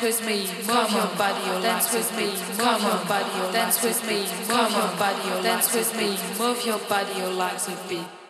dance with me, move your body, your dance with me, move your body, your dance with me, move your body, your dance with me, move your body, your legs with beat.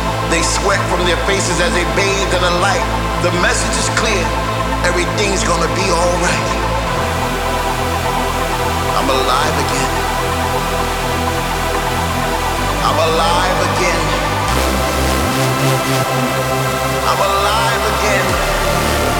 They sweat from their faces as they bathe in the light. The message is clear. Everything's gonna be alright. I'm alive again. I'm alive again. I'm alive again.